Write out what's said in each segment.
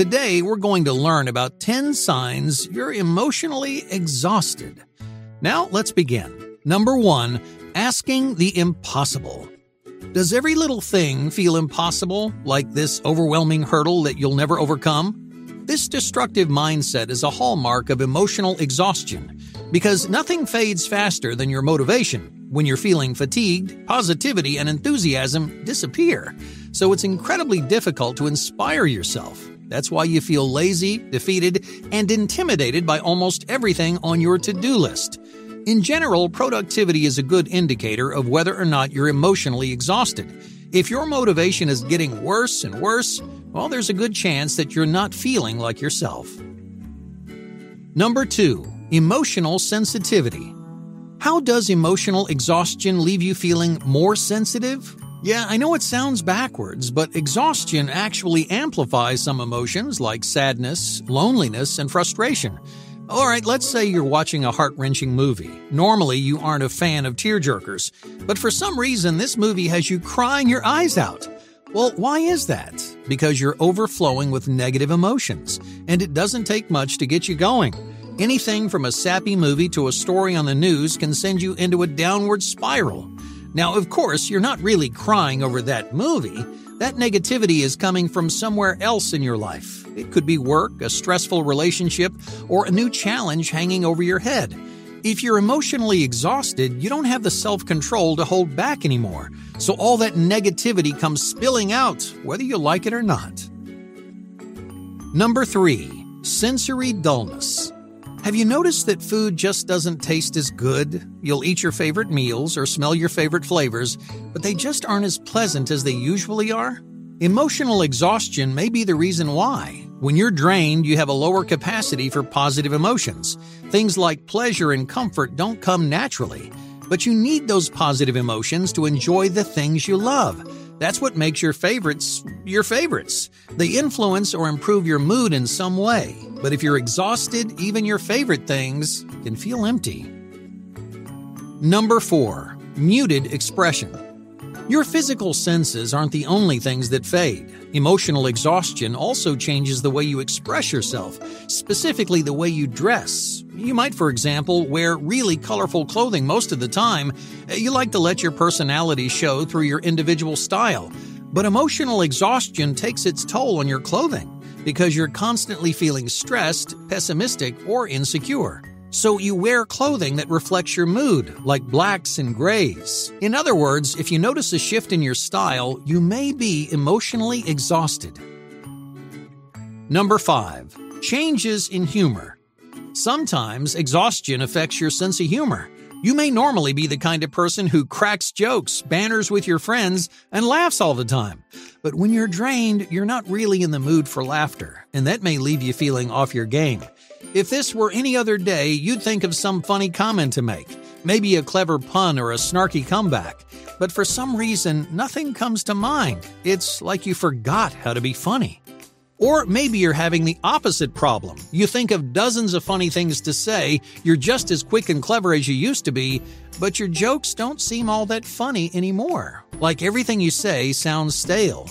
Today, we're going to learn about 10 signs you're emotionally exhausted. Now, let's begin. Number one, asking the impossible. Does every little thing feel impossible, like this overwhelming hurdle that you'll never overcome? This destructive mindset is a hallmark of emotional exhaustion because nothing fades faster than your motivation. When you're feeling fatigued, positivity and enthusiasm disappear, so it's incredibly difficult to inspire yourself. That's why you feel lazy, defeated, and intimidated by almost everything on your to do list. In general, productivity is a good indicator of whether or not you're emotionally exhausted. If your motivation is getting worse and worse, well, there's a good chance that you're not feeling like yourself. Number two, emotional sensitivity. How does emotional exhaustion leave you feeling more sensitive? Yeah, I know it sounds backwards, but exhaustion actually amplifies some emotions like sadness, loneliness, and frustration. All right, let's say you're watching a heart wrenching movie. Normally, you aren't a fan of tearjerkers, but for some reason, this movie has you crying your eyes out. Well, why is that? Because you're overflowing with negative emotions, and it doesn't take much to get you going. Anything from a sappy movie to a story on the news can send you into a downward spiral. Now, of course, you're not really crying over that movie. That negativity is coming from somewhere else in your life. It could be work, a stressful relationship, or a new challenge hanging over your head. If you're emotionally exhausted, you don't have the self control to hold back anymore. So all that negativity comes spilling out, whether you like it or not. Number three, sensory dullness. Have you noticed that food just doesn't taste as good? You'll eat your favorite meals or smell your favorite flavors, but they just aren't as pleasant as they usually are? Emotional exhaustion may be the reason why. When you're drained, you have a lower capacity for positive emotions. Things like pleasure and comfort don't come naturally, but you need those positive emotions to enjoy the things you love. That's what makes your favorites your favorites. They influence or improve your mood in some way. But if you're exhausted, even your favorite things can feel empty. Number 4. Muted expression. Your physical senses aren't the only things that fade. Emotional exhaustion also changes the way you express yourself, specifically the way you dress. You might, for example, wear really colorful clothing most of the time. You like to let your personality show through your individual style. But emotional exhaustion takes its toll on your clothing because you're constantly feeling stressed, pessimistic, or insecure. So you wear clothing that reflects your mood, like blacks and grays. In other words, if you notice a shift in your style, you may be emotionally exhausted. Number 5. Changes in humor. Sometimes exhaustion affects your sense of humor. You may normally be the kind of person who cracks jokes, banners with your friends, and laughs all the time. But when you're drained, you're not really in the mood for laughter, and that may leave you feeling off your game. If this were any other day, you'd think of some funny comment to make, maybe a clever pun or a snarky comeback. But for some reason, nothing comes to mind. It's like you forgot how to be funny. Or maybe you're having the opposite problem. You think of dozens of funny things to say, you're just as quick and clever as you used to be, but your jokes don't seem all that funny anymore. Like everything you say sounds stale.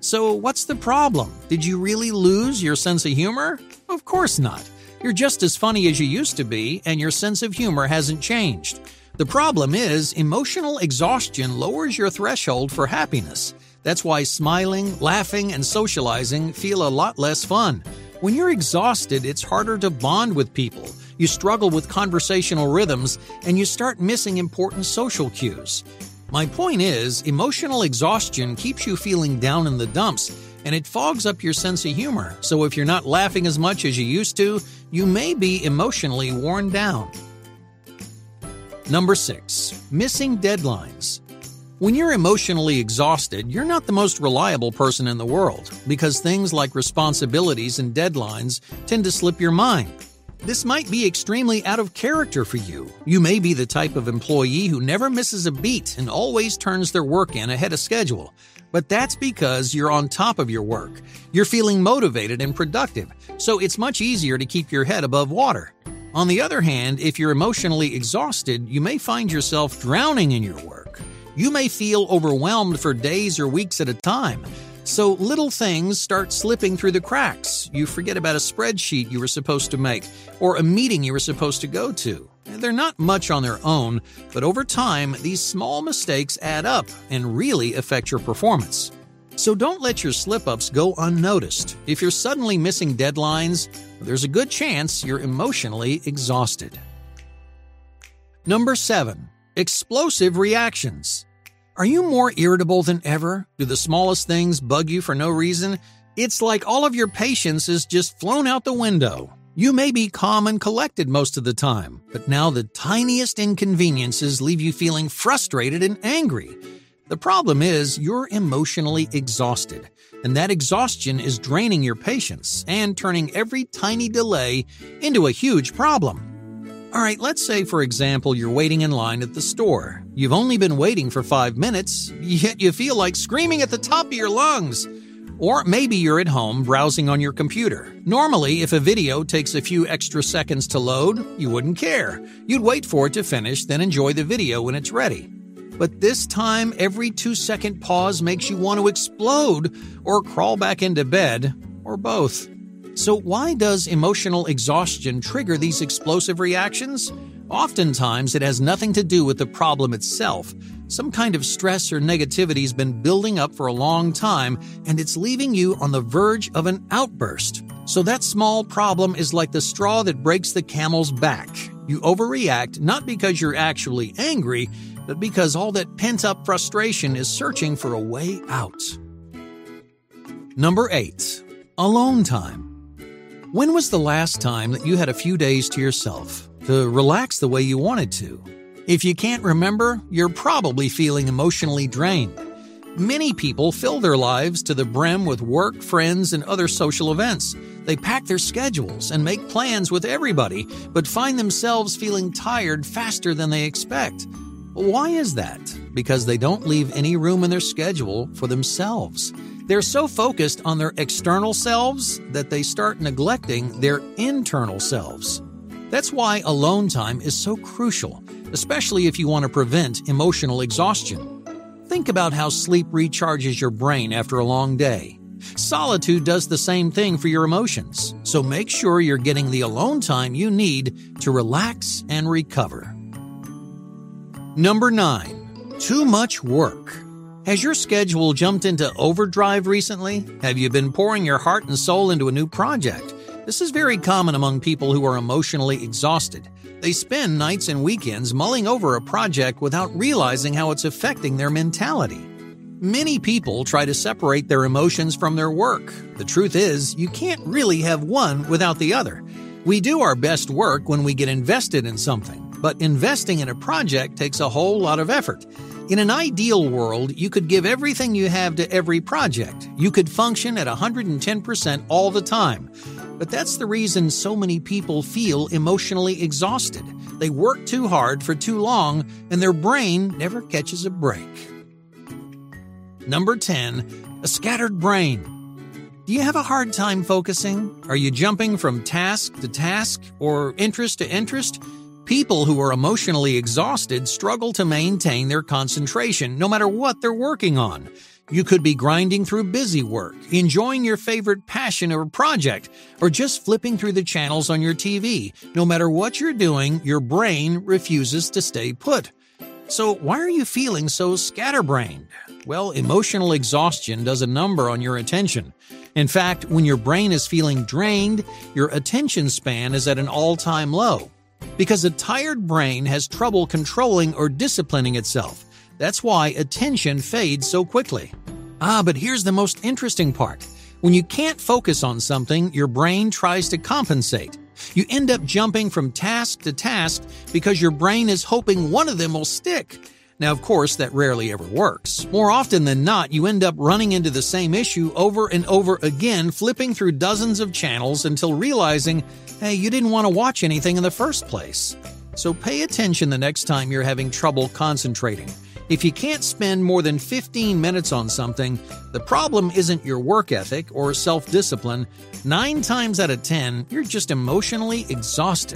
So, what's the problem? Did you really lose your sense of humor? Of course not. You're just as funny as you used to be, and your sense of humor hasn't changed. The problem is, emotional exhaustion lowers your threshold for happiness. That's why smiling, laughing, and socializing feel a lot less fun. When you're exhausted, it's harder to bond with people. You struggle with conversational rhythms, and you start missing important social cues. My point is, emotional exhaustion keeps you feeling down in the dumps and it fogs up your sense of humor. So if you're not laughing as much as you used to, you may be emotionally worn down. Number 6. Missing deadlines. When you're emotionally exhausted, you're not the most reliable person in the world because things like responsibilities and deadlines tend to slip your mind. This might be extremely out of character for you. You may be the type of employee who never misses a beat and always turns their work in ahead of schedule. But that's because you're on top of your work. You're feeling motivated and productive, so it's much easier to keep your head above water. On the other hand, if you're emotionally exhausted, you may find yourself drowning in your work. You may feel overwhelmed for days or weeks at a time. So little things start slipping through the cracks. You forget about a spreadsheet you were supposed to make or a meeting you were supposed to go to. They're not much on their own, but over time, these small mistakes add up and really affect your performance. So don't let your slip ups go unnoticed. If you're suddenly missing deadlines, there's a good chance you're emotionally exhausted. Number 7. Explosive reactions. Are you more irritable than ever? Do the smallest things bug you for no reason? It's like all of your patience is just flown out the window. You may be calm and collected most of the time, but now the tiniest inconveniences leave you feeling frustrated and angry. The problem is you're emotionally exhausted, and that exhaustion is draining your patience and turning every tiny delay into a huge problem. All right, let's say, for example, you're waiting in line at the store. You've only been waiting for five minutes, yet you feel like screaming at the top of your lungs. Or maybe you're at home browsing on your computer. Normally, if a video takes a few extra seconds to load, you wouldn't care. You'd wait for it to finish, then enjoy the video when it's ready. But this time, every two second pause makes you want to explode or crawl back into bed, or both. So, why does emotional exhaustion trigger these explosive reactions? Oftentimes, it has nothing to do with the problem itself. Some kind of stress or negativity has been building up for a long time, and it's leaving you on the verge of an outburst. So, that small problem is like the straw that breaks the camel's back. You overreact not because you're actually angry, but because all that pent up frustration is searching for a way out. Number 8. Alone time. When was the last time that you had a few days to yourself to relax the way you wanted to? If you can't remember, you're probably feeling emotionally drained. Many people fill their lives to the brim with work, friends, and other social events. They pack their schedules and make plans with everybody, but find themselves feeling tired faster than they expect. Why is that? Because they don't leave any room in their schedule for themselves. They're so focused on their external selves that they start neglecting their internal selves. That's why alone time is so crucial, especially if you want to prevent emotional exhaustion. Think about how sleep recharges your brain after a long day. Solitude does the same thing for your emotions, so make sure you're getting the alone time you need to relax and recover. Number 9. Too much work. Has your schedule jumped into overdrive recently? Have you been pouring your heart and soul into a new project? This is very common among people who are emotionally exhausted. They spend nights and weekends mulling over a project without realizing how it's affecting their mentality. Many people try to separate their emotions from their work. The truth is, you can't really have one without the other. We do our best work when we get invested in something but investing in a project takes a whole lot of effort. In an ideal world, you could give everything you have to every project. You could function at 110% all the time. But that's the reason so many people feel emotionally exhausted. They work too hard for too long, and their brain never catches a break. Number 10, a scattered brain. Do you have a hard time focusing? Are you jumping from task to task or interest to interest? People who are emotionally exhausted struggle to maintain their concentration no matter what they're working on. You could be grinding through busy work, enjoying your favorite passion or project, or just flipping through the channels on your TV. No matter what you're doing, your brain refuses to stay put. So, why are you feeling so scatterbrained? Well, emotional exhaustion does a number on your attention. In fact, when your brain is feeling drained, your attention span is at an all time low because a tired brain has trouble controlling or disciplining itself. That's why attention fades so quickly. Ah, but here's the most interesting part. When you can't focus on something, your brain tries to compensate. You end up jumping from task to task because your brain is hoping one of them will stick. Now, of course, that rarely ever works. More often than not, you end up running into the same issue over and over again, flipping through dozens of channels until realizing, hey, you didn't want to watch anything in the first place. So pay attention the next time you're having trouble concentrating. If you can't spend more than 15 minutes on something, the problem isn't your work ethic or self discipline. Nine times out of 10, you're just emotionally exhausted.